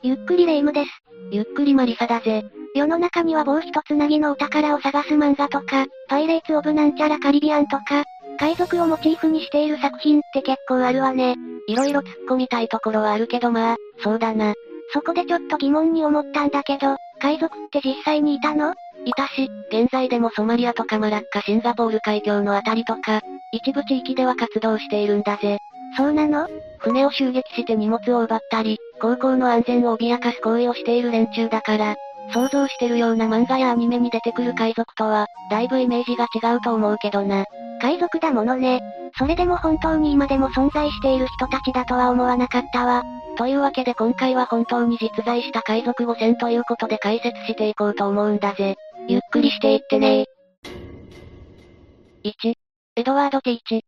ゆっくりレ夢ムです。ゆっくりマリサだぜ。世の中には棒一つなぎのお宝を探す漫画とか、パイレーツ・オブ・なんちゃらカリビアンとか、海賊をモチーフにしている作品って結構あるわね。いろいろ突っ込みたいところはあるけどまあ、そうだな。そこでちょっと疑問に思ったんだけど、海賊って実際にいたの？いたし、現在でもソマリアとかマラッカシンガポール海峡のあたりとか、一部地域では活動しているんだぜ。そうなの？船を襲撃して荷物を奪ったり、航行の安全を脅かす行為をしている連中だから、想像してるような漫画やアニメに出てくる海賊とは、だいぶイメージが違うと思うけどな。海賊だものね。それでも本当に今でも存在している人たちだとは思わなかったわ。というわけで今回は本当に実在した海賊5000ということで解説していこうと思うんだぜ。ゆっくりしていってね1、エドワード・ティーチ。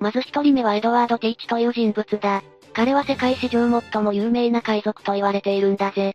まず一人目はエドワード・ティーチという人物だ。彼は世界史上最も有名な海賊と言われているんだぜ。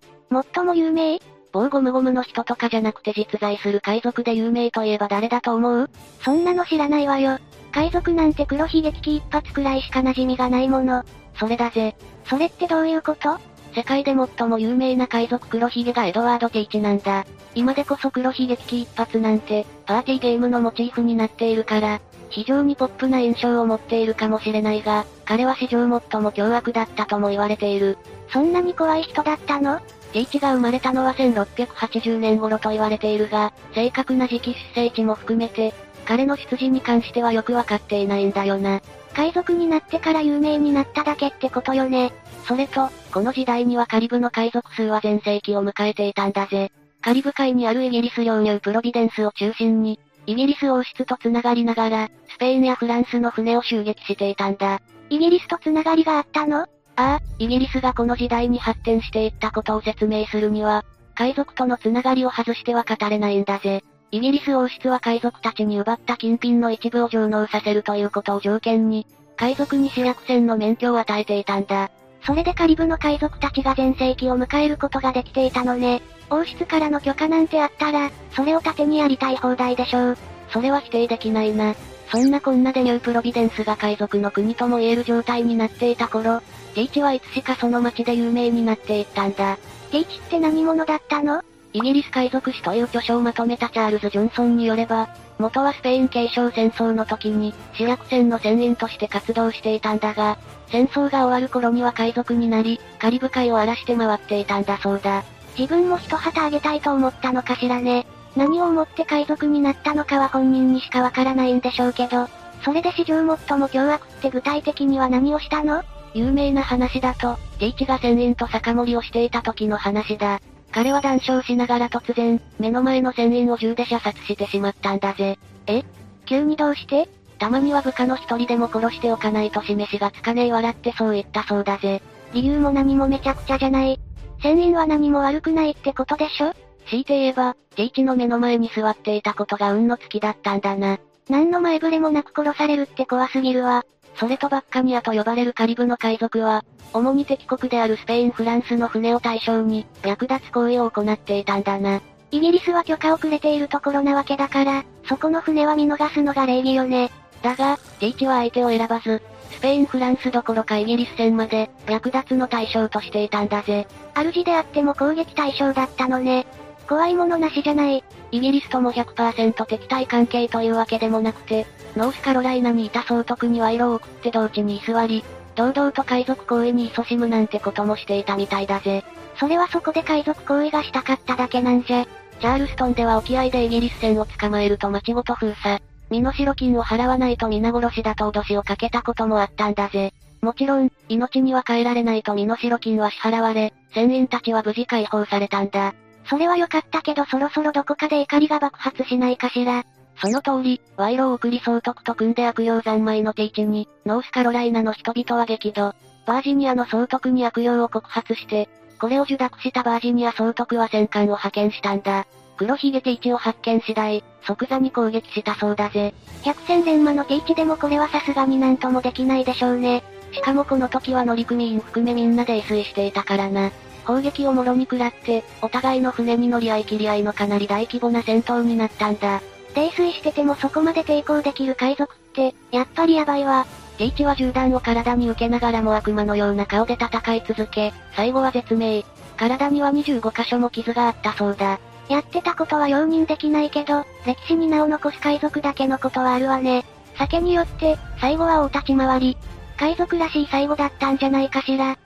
最も有名？某ゴムゴムの人とかじゃなくて実在する海賊で有名といえば誰だと思う？そんなの知らないわよ。海賊なんて黒ひげ危機一発くらいしか馴染みがないもの。それだぜ。それってどういうこと？世界で最も有名な海賊黒ひげがエドワード・テイチなんだ。今でこそ黒ひげ危機一発なんて、パーティーゲームのモチーフになっているから、非常にポップな印象を持っているかもしれないが、彼は史上最も凶悪だったとも言われている。そんなに怖い人だったの？テイチが生まれたのは1680年頃と言われているが、正確な時期出生地も含めて、彼の出自に関してはよくわかっていないんだよな。海賊になってから有名になっただけってことよね。それと、この時代にはカリブの海賊数は全盛期を迎えていたんだぜ。カリブ海にあるイギリス領ニュープロビデンスを中心に、イギリス王室と繋がりながら、スペインやフランスの船を襲撃していたんだ。イギリスと繋がりがあったの？ああ、イギリスがこの時代に発展していったことを説明するには、海賊とのつながりを外しては語れないんだぜ。イギリス王室は海賊たちに奪った金品の一部を上納させるということを条件に、海賊に主役船の免許を与えていたんだ。それでカリブの海賊たちが全盛期を迎えることができていたのね。王室からの許可なんてあったら、それを盾にやりたい放題でしょう。それは否定できないな。そんなこんなでニュープロビデンスが海賊の国とも言える状態になっていた頃、ティーチはいつしかその町で有名になっていったんだ。ティーチって何者だったの？イギリス海賊史という著書をまとめたチャールズ・ジョンソンによれば、元はスペイン継承戦争の時に、主役船の船員として活動していたんだが、戦争が終わる頃には海賊になり、カリブ海を荒らして回っていたんだそうだ。自分も一旗あげたいと思ったのかしらね。何を思って海賊になったのかは本人にしかわからないんでしょうけど、それで史上最も凶悪って具体的には何をしたの？有名な話だと、ティーチが船員と酒盛りをしていた時の話だ。彼は談笑しながら突然、目の前の船員を銃で射殺してしまったんだぜ。え？急にどうして？たまには部下の一人でも殺しておかないと示しがつかねえ笑ってそう言ったそうだぜ。理由も何もめちゃくちゃじゃない。船員は何も悪くないってことでしょ？強いて言えば、ティーチの目の前に座っていたことが運の尽きだったんだな。何の前触れもなく殺されるって怖すぎるわ。それとバッカニアと呼ばれるカリブの海賊は、主に敵国であるスペイン・フランスの船を対象に、略奪行為を行っていたんだな。イギリスは許可をくれているところなわけだから、そこの船は見逃すのが礼儀よね。だが、ティーチは相手を選ばず、スペイン・フランスどころかイギリス船まで、略奪の対象としていたんだぜ。主であっても攻撃対象だったのね。怖いものなしじゃない。イギリスとも100%敵対関係というわけでもなくて、ノースカロライナにいた総督に賄賂を送って同地に居座り、堂々と海賊行為に勤しむなんてこともしていたみたいだぜ。それはそこで海賊行為がしたかっただけなんじゃ。チャールストンでは沖合でイギリス船を捕まえると町ごと封鎖。身代金を払わないと皆殺しだと脅しをかけたこともあったんだぜ。もちろん、命には変えられないと身代金は支払われ、船員たちは無事解放されたんだ。それは良かったけどそろそろどこかで怒りが爆発しないかしら。その通り、賄賂を送り総督と組んで悪用三昧の定地に、ノースカロライナの人々は激怒。バージニアの総督に悪用を告発して、これを受諾したバージニア総督は戦艦を派遣したんだ。黒ひげティーチを発見次第、即座に攻撃したそうだぜ。百戦錬磨のティーチでもこれはさすがになんともできないでしょうね。しかもこの時は乗組員含めみんなで衣水していたからな。砲撃をもろに食らって、お互いの船に乗り合い切り合いのかなり大規模な戦闘になったんだ。泥酔しててもそこまで抵抗できる海賊って、やっぱりやばいわ。リーチは銃弾を体に受けながらも悪魔のような顔で戦い続け、最後は絶命。体には25箇所も傷があったそうだ。やってたことは容認できないけど、歴史に名を残す海賊だけのことはあるわね。酒によって、最後は大立ち回り。海賊らしい最後だったんじゃないかしら。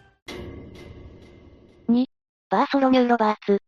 2、バーソロミュー・ロバーツ。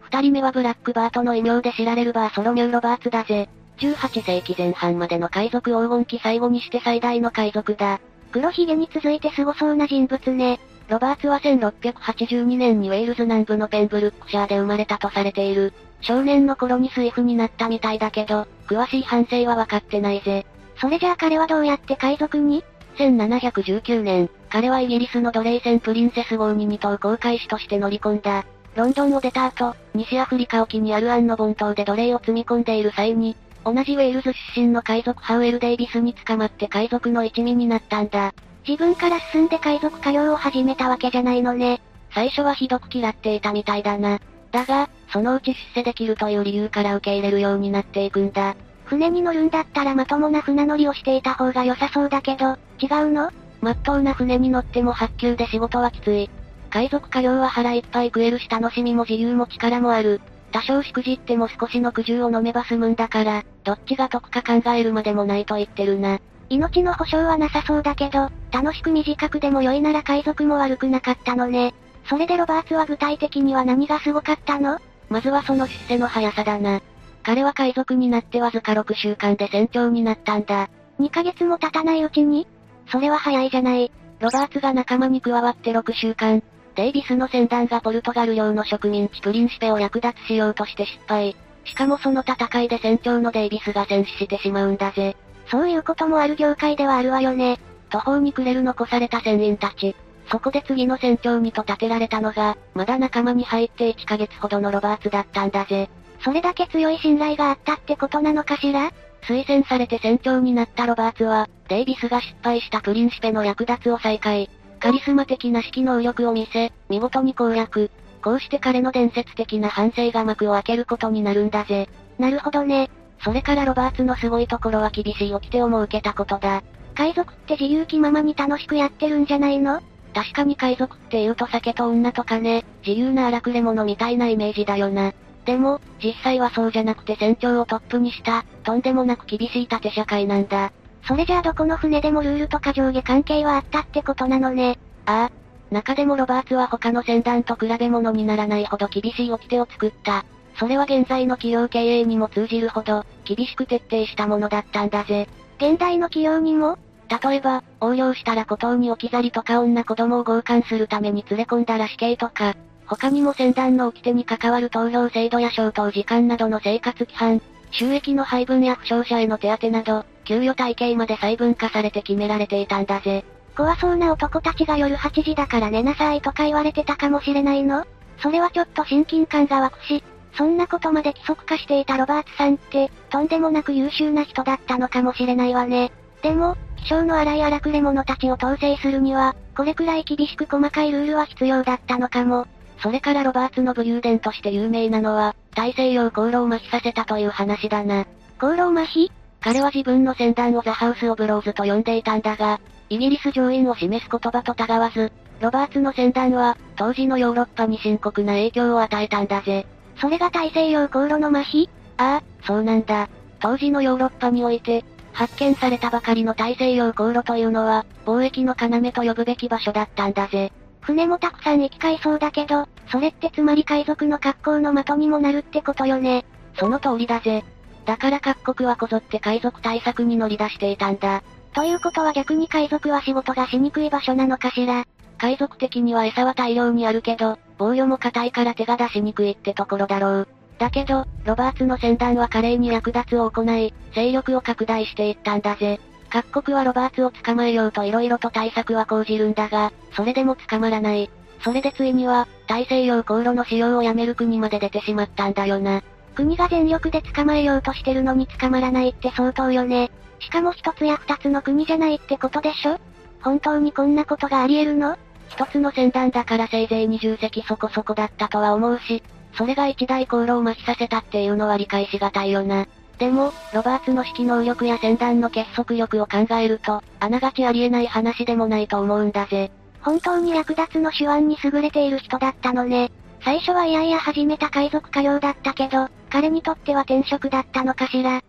二人目はブラックバートの異名で知られるバーソロミュー・ロバーツだぜ。18世紀前半までの海賊黄金期最後にして最大の海賊だ。黒ひげに続いて凄そうな人物ね。ロバーツは1682年にウェールズ南部のペンブルックシャーで生まれたとされている。少年の頃に水夫になったみたいだけど、詳しい反省は分かってないぜ。それじゃあ彼はどうやって海賊に ?1719 年、彼はイギリスのドレイセンプリンセス号に二等航海士として乗り込んだ。ロンドンを出た後、西アフリカ沖にあるアンの盆島で奴隷を積み込んでいる際に、同じウェールズ出身の海賊ハウエル・デイビスに捕まって海賊の一味になったんだ。自分から進んで海賊家業を始めたわけじゃないのね。最初はひどく嫌っていたみたいだな。だが、そのうち出世できるという理由から受け入れるようになっていくんだ。船に乗るんだったらまともな船乗りをしていた方が良さそうだけど、違うの？まっとうな船に乗っても発給で仕事はきつい。海賊家業は腹いっぱい食えるし楽しみも自由も力もある。多少しくじっても少しの苦渋を飲めば済むんだから、どっちが得か考えるまでもないと言ってるな。命の保証はなさそうだけど、楽しく短くでも良いなら海賊も悪くなかったのね。それでロバーツは具体的には何がすごかったの？まずはその出世の速さだな。彼は海賊になってわずか6週間で船長になったんだ。2ヶ月も経たないうちに？それは早いじゃない。ロバーツが仲間に加わって6週間。デイビスの船団がポルトガル領の植民地プリンシペを略奪しようとして失敗。しかもその戦いで船長のデイビスが戦死してしまうんだぜ。そういうこともある業界ではあるわよね。途方に暮れる残された船員たち。そこで次の船長にと立てられたのが、まだ仲間に入って1ヶ月ほどのロバーツだったんだぜ。それだけ強い信頼があったってことなのかしら？推薦されて船長になったロバーツは、デイビスが失敗したプリンシペの略奪を再開。カリスマ的な指揮能力を見せ、見事に攻略。こうして彼の伝説的な反省が幕を開けることになるんだぜ。なるほどね。それからロバーツのすごいところは厳しい掟をも受けたことだ。海賊って自由気ままに楽しくやってるんじゃないの？確かに海賊って言うと酒と女とかね、自由な荒くれ者みたいなイメージだよな。でも、実際はそうじゃなくて船長をトップにした、とんでもなく厳しい縦社会なんだ。それじゃあどこの船でもルールとか上下関係はあったってことなのね。ああ。中でもロバーツは他の船団と比べ物にならないほど厳しい掟を作った。それは現在の企業経営にも通じるほど、厳しく徹底したものだったんだぜ。現代の企業にも？例えば、横領したら孤島に置き去りとか女子供を強姦するために連れ込んだら死刑とか、他にも船団の掟に関わる投票制度や消灯時間などの生活規範、収益の配分や負傷者への手当など、給与体系まで細分化されて決められていたんだぜ。怖そうな男たちが夜8時だから寝なさいとか言われてたかもしれないの？それはちょっと親近感が湧くし、そんなことまで規則化していたロバーツさんって、とんでもなく優秀な人だったのかもしれないわね。でも、気性の荒い荒くれ者たちを統制するには、これくらい厳しく細かいルールは必要だったのかも。それからロバーツの武勇伝として有名なのは、大西洋航路を麻痺させたという話だな。航路麻痺？彼は自分の船団をザ・ハウス・オブ・ローズと呼んでいたんだが、イギリス上院を示す言葉と違わず、ロバーツの船団は、当時のヨーロッパに深刻な影響を与えたんだぜ。それが大西洋航路の麻痺ああ、そうなんだ。当時のヨーロッパにおいて、発見されたばかりの大西洋航路というのは、貿易の要と呼ぶべき場所だったんだぜ。船もたくさん行き交いそうだけど、それってつまり海賊の格好の的にもなるってことよね。その通りだぜ。だから各国はこぞって海賊対策に乗り出していたんだ。ということは逆に海賊は仕事がしにくい場所なのかしら。海賊的には餌は大量にあるけど、防御も硬いから手が出しにくいってところだろう。だけど、ロバーツの船団は華麗に略奪を行い、勢力を拡大していったんだぜ。各国はロバーツを捕まえようと色々と対策は講じるんだが、それでも捕まらない。それでついには、大西洋航路の使用をやめる国まで出てしまったんだよな。国が全力で捕まえようとしてるのに捕まらないって相当よね。しかも一つや二つの国じゃないってことでしょ？本当にこんなことがあり得るの？一つの船団だからせいぜい20隻そこそこだったとは思うし、それが一大航路を麻痺させたっていうのは理解しがたいよな。でも、ロバーツの指揮能力や船団の結束力を考えると、あながちありえない話でもないと思うんだぜ。本当に略奪の手腕に優れている人だったのね。最初はいやいや始めた海賊家業だったけど、彼にとっては転職だったのかしら。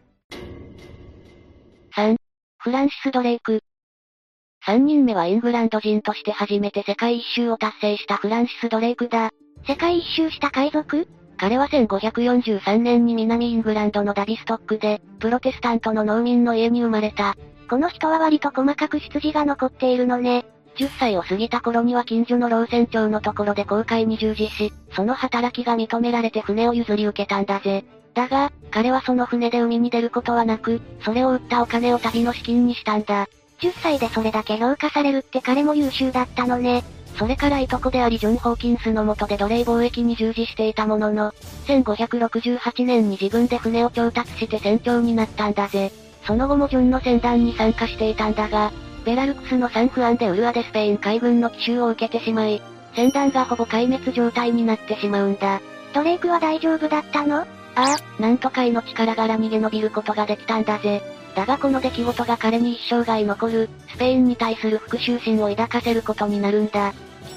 3. フランシス・ドレイク。3人目はイングランド人として初めて世界一周を達成したフランシス・ドレイクだ。世界一周した海賊？彼は1543年に南イングランドのダビストックで、プロテスタントの農民の家に生まれた。この人は割と細かく出自が残っているのね。10歳を過ぎた頃には近所の老船長のところで航海に従事し、その働きが認められて船を譲り受けたんだぜ。だが、彼はその船で海に出ることはなく、それを売ったお金を旅の資金にしたんだ。10歳でそれだけ評価されるって彼も優秀だったのね。それからいとこでありジョン・ホーキンスの下で奴隷貿易に従事していたものの、1568年に自分で船を調達して船長になったんだぜ。その後もジョンの船団に参加していたんだが、ベラルクスのサンフアンでウルアでスペイン海軍の奇襲を受けてしまい、船団がほぼ壊滅状態になってしまうんだ。ドレイクは大丈夫だったの？ああ、なんとか命からがら逃げ延びることができたんだぜ。だがこの出来事が彼に一生涯残る、スペインに対する復讐心を抱かせることになるんだ。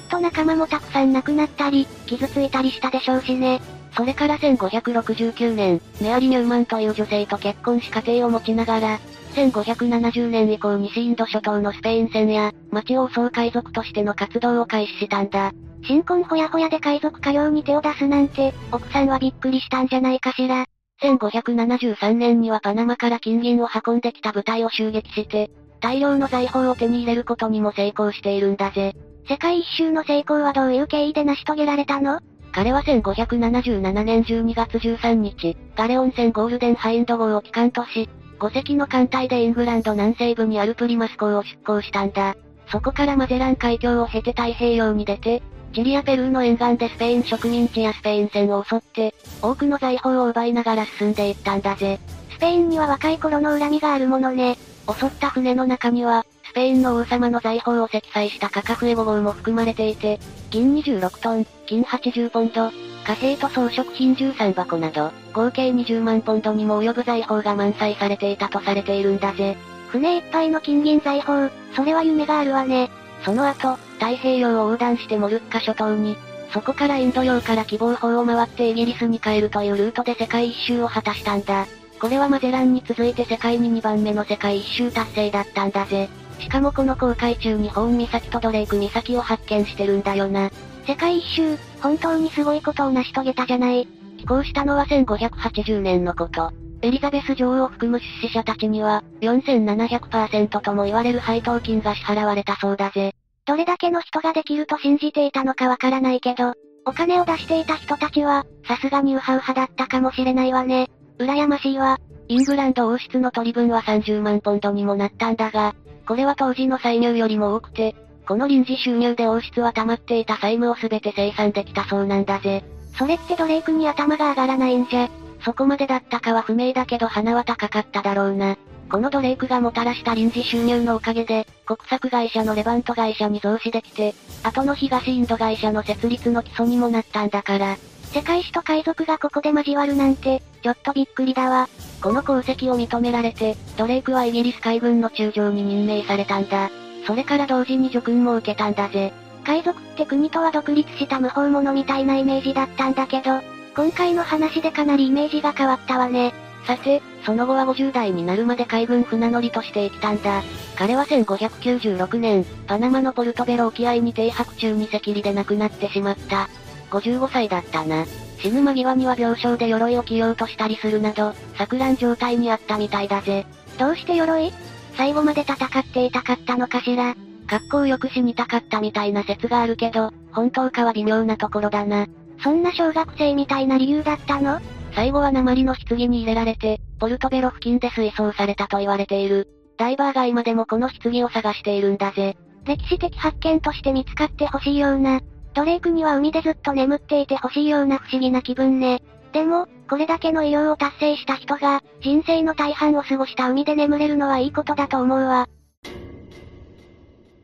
と仲間もたくさん亡くなったり、傷ついたりしたでしょうしね。それから1569年、メアリ・ニューマンという女性と結婚し家庭を持ちながら、1570年以降西インド諸島のスペイン船や、町を襲う海賊としての活動を開始したんだ。新婚ほやほやで海賊家業に手を出すなんて、奥さんはびっくりしたんじゃないかしら。1573年にはパナマから金銀を運んできた部隊を襲撃して、大量の財宝を手に入れることにも成功しているんだぜ。世界一周の成功はどういう経緯で成し遂げられたの？彼は1577年12月13日、ガレオン船ゴールデンハインド号を機関とし、5隻の艦隊でイングランド南西部にあるプリマス港を出港したんだ。そこからマゼラン海峡を経て太平洋に出て、チリやペルーの沿岸でスペイン植民地やスペイン船を襲って、多くの財宝を奪いながら進んでいったんだぜ。スペインには若い頃の恨みがあるものね。襲った船の中には、スペインの王様の財宝を積載したカカフエ5号も含まれていて、銀26トン、金80ポンド、貨幣と装飾品13箱など、合計20万ポンドにも及ぶ財宝が満載されていたとされているんだぜ。船いっぱいの金銀財宝、それは夢があるわね。その後、太平洋を横断してモルッカ諸島に、そこからインド洋から希望法を回ってイギリスに帰るというルートで世界一周を果たしたんだ。これはマゼランに続いて世界に2番目の世界一周達成だったんだぜ。しかもこの航海中にホーン岬とドレイク岬を発見してるんだよな。世界一周、本当にすごいことを成し遂げたじゃない。寄港したのは1580年のこと。エリザベス女王を含む出資者たちには、4700%とも言われる配当金が支払われたそうだぜ。どれだけの人ができると信じていたのかわからないけど、お金を出していた人たちは、さすがにウハウハだったかもしれないわね。羨ましいわ。イングランド王室の取り分は30万ポンドにもなったんだが、これは当時の歳入よりも多くて、この臨時収入で王室は溜まっていた債務をすべて生産できたそうなんだぜ。それってドレイクに頭が上がらないんじゃ。そこまでだったかは不明だけど鼻は高かっただろうな。このドレイクがもたらした臨時収入のおかげで、国策会社のレバント会社に増資できて、後の東インド会社の設立の基礎にもなったんだから。世界史と海賊がここで交わるなんて、ちょっとびっくりだわ。この功績を認められて、ドレイクはイギリス海軍の中将に任命されたんだ。それから同時に叙勲も受けたんだぜ。海賊って国とは独立した無法者みたいなイメージだったんだけど、今回の話でかなりイメージが変わったわね。さて、その後は50代になるまで海軍船乗りとして生きたんだ。彼は1596年、パナマのポルトベロ沖合に停泊中に赤痢で亡くなってしまった。55歳だったな。死ぬ間際には病床で鎧を着ようとしたりするなど、錯乱状態にあったみたいだぜ。どうして鎧？最後まで戦っていたかったのかしら。格好よく死にたかったみたいな説があるけど、本当かは微妙なところだな。そんな小学生みたいな理由だったの？最後は鉛の棺に入れられて、ポルトベロ付近で水槽されたと言われている。ダイバーが今でもこの棺を探しているんだぜ。歴史的発見として見つかってほしいような、ドレイクには海でずっと眠っていてほしいような不思議な気分ね。でも、これだけの偉業を達成した人が、人生の大半を過ごした海で眠れるのはいいことだと思うわ。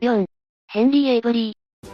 4. ヘンリー・エイブリー。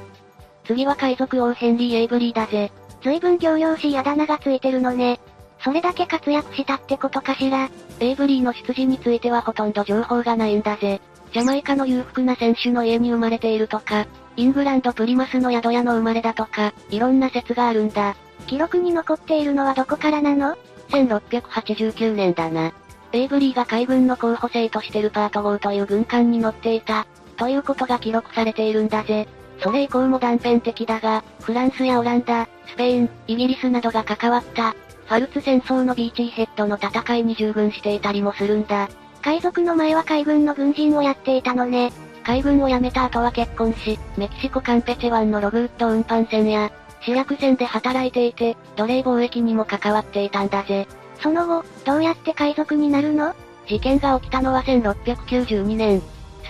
次は海賊王ヘンリー・エイブリーだぜ。随分仰々しいあだ名がついてるのね。それだけ活躍したってことかしら？エイブリーの出自についてはほとんど情報がないんだぜ。ジャマイカの裕福な選手の家に生まれているとか、イングランドプリマスの宿屋の生まれだとか、いろんな説があるんだ。記録に残っているのはどこからなの ?1689 年だな。エイブリーが海軍の候補生としてルパート号という軍艦に乗っていた、ということが記録されているんだぜ。それ以降も断片的だが、フランスやオランダ、スペイン、イギリスなどが関わった、ファルツ戦争のビーチーヘッドの戦いに従軍していたりもするんだ。海賊の前は海軍の軍人をやっていたのね。海軍を辞めた後は結婚し、メキシコカンペチェ湾のログウッド運搬船や、主役船で働いていて、奴隷貿易にも関わっていたんだぜ。その後、どうやって海賊になるの？事件が起きたのは1692年。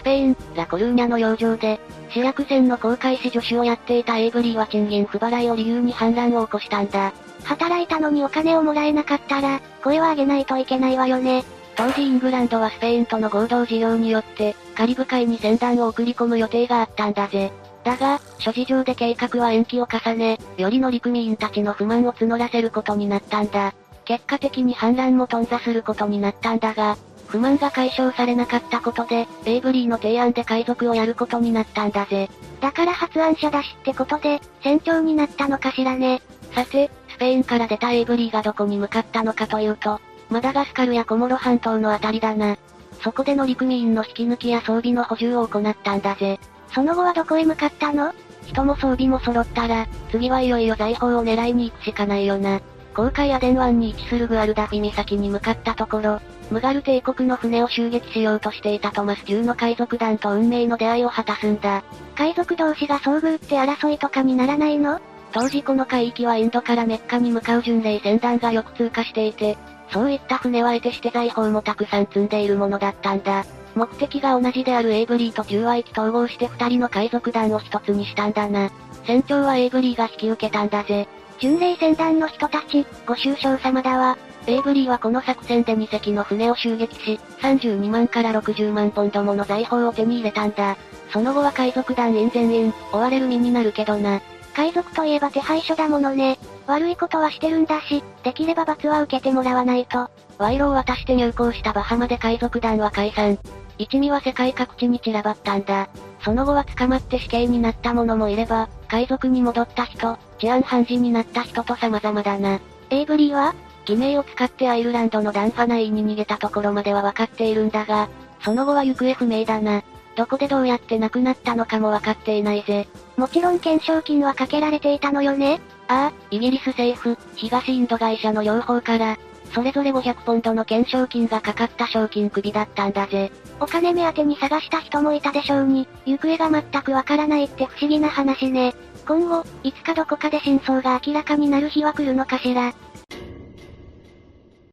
スペイン、ラコルーニャの洋上で、主役船の航海士助手をやっていたエイブリーは賃金不払いを理由に反乱を起こしたんだ。働いたのにお金をもらえなかったら、声を上げないといけないわよね。当時イングランドはスペインとの合同事業によって、カリブ海に船団を送り込む予定があったんだぜ。だが、諸事情で計画は延期を重ね、より乗組員たちの不満を募らせることになったんだ。結果的に反乱も頓挫することになったんだが、不満が解消されなかったことで、エイブリーの提案で海賊をやることになったんだぜ。だから発案者だしってことで、船長になったのかしらね。さて、スペインから出たエイブリーがどこに向かったのかというと、マダガスカルやコモロ半島のあたりだな。そこで乗組員の引き抜きや装備の補充を行ったんだぜ。その後はどこへ向かったの？人も装備も揃ったら、次はいよいよ財宝を狙いに行くしかないよな。航海アデン湾に位置するグアルダフィ岬に向かったところ、ムガル帝国の船を襲撃しようとしていたトマス級の海賊団と運命の出会いを果たすんだ。海賊同士が遭遇って争いとかにならないの？当時この海域はインドからメッカに向かう巡礼船団がよく通過していて、そういった船は得てして財宝もたくさん積んでいるものだったんだ。目的が同じであるエイブリーと中和域統合して二人の海賊団を一つにしたんだな。船長はエイブリーが引き受けたんだぜ。巡礼船団の人たち、ご愁傷様だわ。エイブリーはこの作戦で2隻の船を襲撃し、32万から60万ポンドもの財宝を手に入れたんだ。その後は海賊団員全員、追われる身になるけどな。海賊といえば手配書だものね。悪いことはしてるんだし、できれば罰は受けてもらわないと。賄賂を渡して入港したバハマで海賊団は解散。一味は世界各地に散らばったんだ。その後は捕まって死刑になった者もいれば、海賊に戻った人、治安判事になった人と様々だな。エイブリーは偽名を使ってアイルランドのダンファナイに逃げたところまでは分かっているんだが、その後は行方不明だな。どこでどうやって亡くなったのかも分かっていないぜ。もちろん懸賞金はかけられていたのよねああ、イギリス政府、東インド会社の両方から、それぞれ500ポンドの懸賞金がかかった賞金首だったんだぜ。お金目当てに探した人もいたでしょうに、行方が全くわからないって不思議な話ね。今後、いつかどこかで真相が明らかになる日は来るのかしら。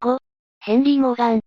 5、ヘンリー・モーガン。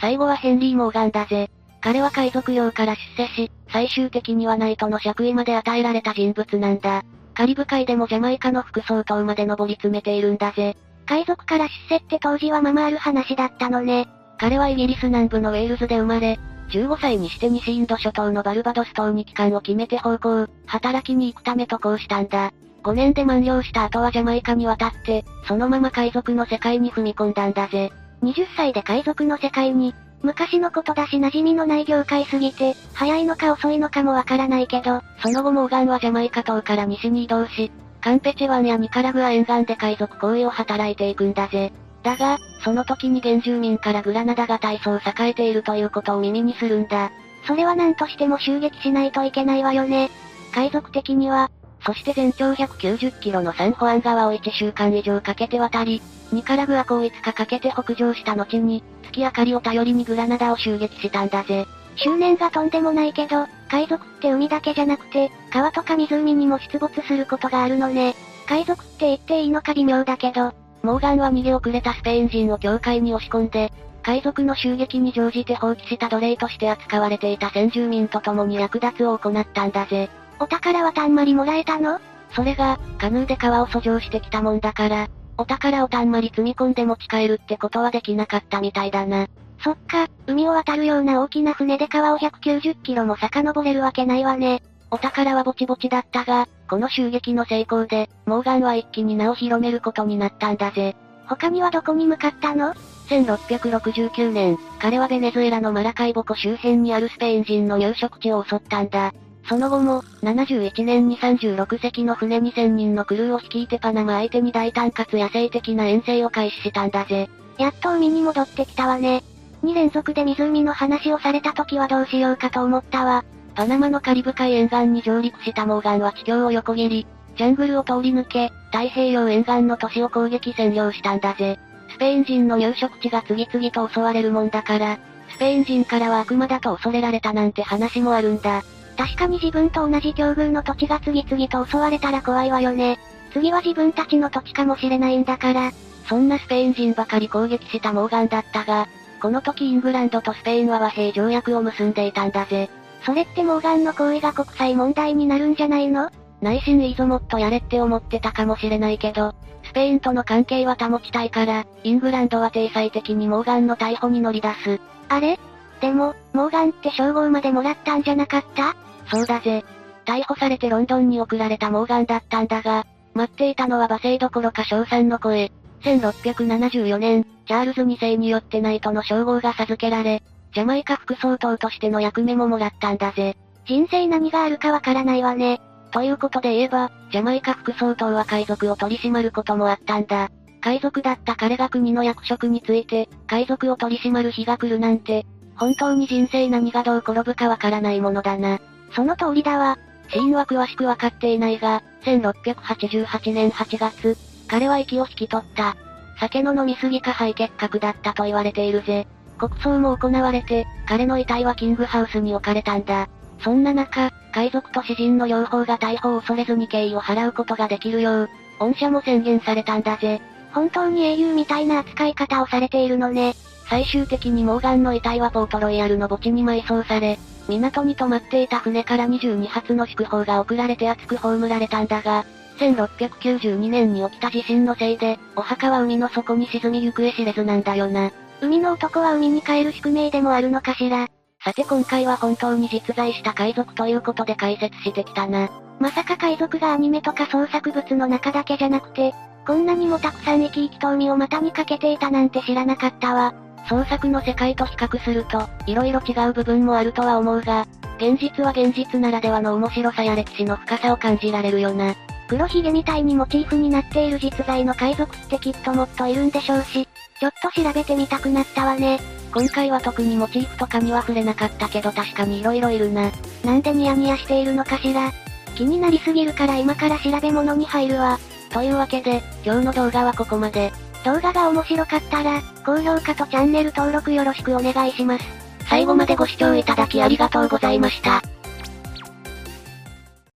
最後はヘンリー・モーガンだぜ。彼は海賊寮から出世し、最終的にはナイトの爵位まで与えられた人物なんだ。カリブ海でもジャマイカの副総統まで上り詰めているんだぜ。海賊から出世って当時はままある話だったのね。彼はイギリス南部のウェールズで生まれ、15歳にして西インド諸島のバルバドス島に帰還を決めて方向、働きに行くため渡航したんだ。5年で満了した後はジャマイカに渡って、そのまま海賊の世界に踏み込んだんだぜ。20歳で海賊の世界に、昔のことだし馴染みのない業界すぎて、早いのか遅いのかもわからないけど、その後モーガンはジャマイカ島から西に移動し、カンペチェ湾やニカラグア沿岸で海賊行為を働いていくんだぜ。だが、その時に原住民からグラナダが大層栄えているということを耳にするんだ。それは何としても襲撃しないといけないわよね。海賊的には、そして全長190キロのサンホアン川を1週間以上かけて渡り、ニカラグア港5日かけて北上した後に、月明かりを頼りにグラナダを襲撃したんだぜ。執念がとんでもないけど、海賊って海だけじゃなくて、川とか湖にも出没することがあるのね。海賊って言っていいのか微妙だけど、モーガンは逃げ遅れたスペイン人を教会に押し込んで、海賊の襲撃に乗じて放棄した奴隷として扱われていた先住民と共に略奪を行ったんだぜ。お宝はたんまりもらえたの？それが、カヌーで川を遡上してきたもんだから、お宝をたんまり積み込んで持ち帰るってことはできなかったみたいだな。そっか、海を渡るような大きな船で川を190キロも遡れるわけないわね。お宝はぼちぼちだったが、この襲撃の成功で、モーガンは一気に名を広めることになったんだぜ。他にはどこに向かったの ?1669 年、彼はベネズエラのマラカイボ湖周辺にあるスペイン人の入植地を襲ったんだ。その後も、71年に36隻の船2000人のクルーを率いてパナマ相手に大胆かつ野生的な遠征を開始したんだぜ。やっと海に戻ってきたわね。2連続で湖の話をされた時はどうしようかと思ったわ。パナマのカリブ海沿岸に上陸したモーガンは地境を横切り、ジャングルを通り抜け、太平洋沿岸の都市を攻撃占領したんだぜ。スペイン人の入植地が次々と襲われるもんだから、スペイン人からは悪魔だと恐れられたなんて話もあるんだ。確かに自分と同じ境遇の土地が次々と襲われたら怖いわよね。次は自分たちの土地かもしれないんだから。そんなスペイン人ばかり攻撃したモーガンだったが、この時イングランドとスペインは和平条約を結んでいたんだぜ。それってモーガンの行為が国際問題になるんじゃないの？内心いいぞもっとやれって思ってたかもしれないけど、スペインとの関係は保ちたいから、イングランドは定裁的にモーガンの逮捕に乗り出す。あれ？でも、モーガンって称号までもらったんじゃなかった？そうだぜ。逮捕されてロンドンに送られたモーガンだったんだが、待っていたのは罵声どころか賞賛の声。1674年、チャールズ2世によってナイトの称号が授けられ、ジャマイカ副総統としての役目ももらったんだぜ。人生何があるかわからないわね。ということで言えば、ジャマイカ副総統は海賊を取り締まることもあったんだ。海賊だった彼が国の役職について、海賊を取り締まる日が来るなんて、本当に人生何がどう転ぶかわからないものだな。その通りだわ。死因は詳しくわかっていないが、1688年8月、彼は息を引き取った。酒の飲みすぎか肺結核だったと言われているぜ。国葬も行われて、彼の遺体はキングハウスに置かれたんだ。そんな中、海賊と詩人の両方が逮捕を恐れずに敬意を払うことができるよう、恩赦も宣言されたんだぜ。本当に英雄みたいな扱い方をされているのね。最終的にモーガンの遺体はポートロイヤルの墓地に埋葬され、港に止まっていた船から22発の祝砲が送られて熱く葬られたんだが、1692年に起きた地震のせいで、お墓は海の底に沈み行方知れずなんだよな。海の男は海に帰る宿命でもあるのかしら。さて今回は本当に実在した海賊ということで解説してきたな。まさか海賊がアニメとか創作物の中だけじゃなくて、こんなにもたくさん生き生きと海を股にかけていたなんて知らなかったわ。創作の世界と比較すると、色々違う部分もあるとは思うが、現実は現実ならではの面白さや歴史の深さを感じられるよな。黒ひげみたいにモチーフになっている実在の海賊ってきっともっといるんでしょうし、ちょっと調べてみたくなったわね。今回は特にモチーフとかには触れなかったけど確かに色々いるな。なんでニヤニヤしているのかしら。気になりすぎるから今から調べ物に入るわ。というわけで、今日の動画はここまで。動画が面白かったら、高評価とチャンネル登録よろしくお願いします。最後までご視聴いただきありがとうございました。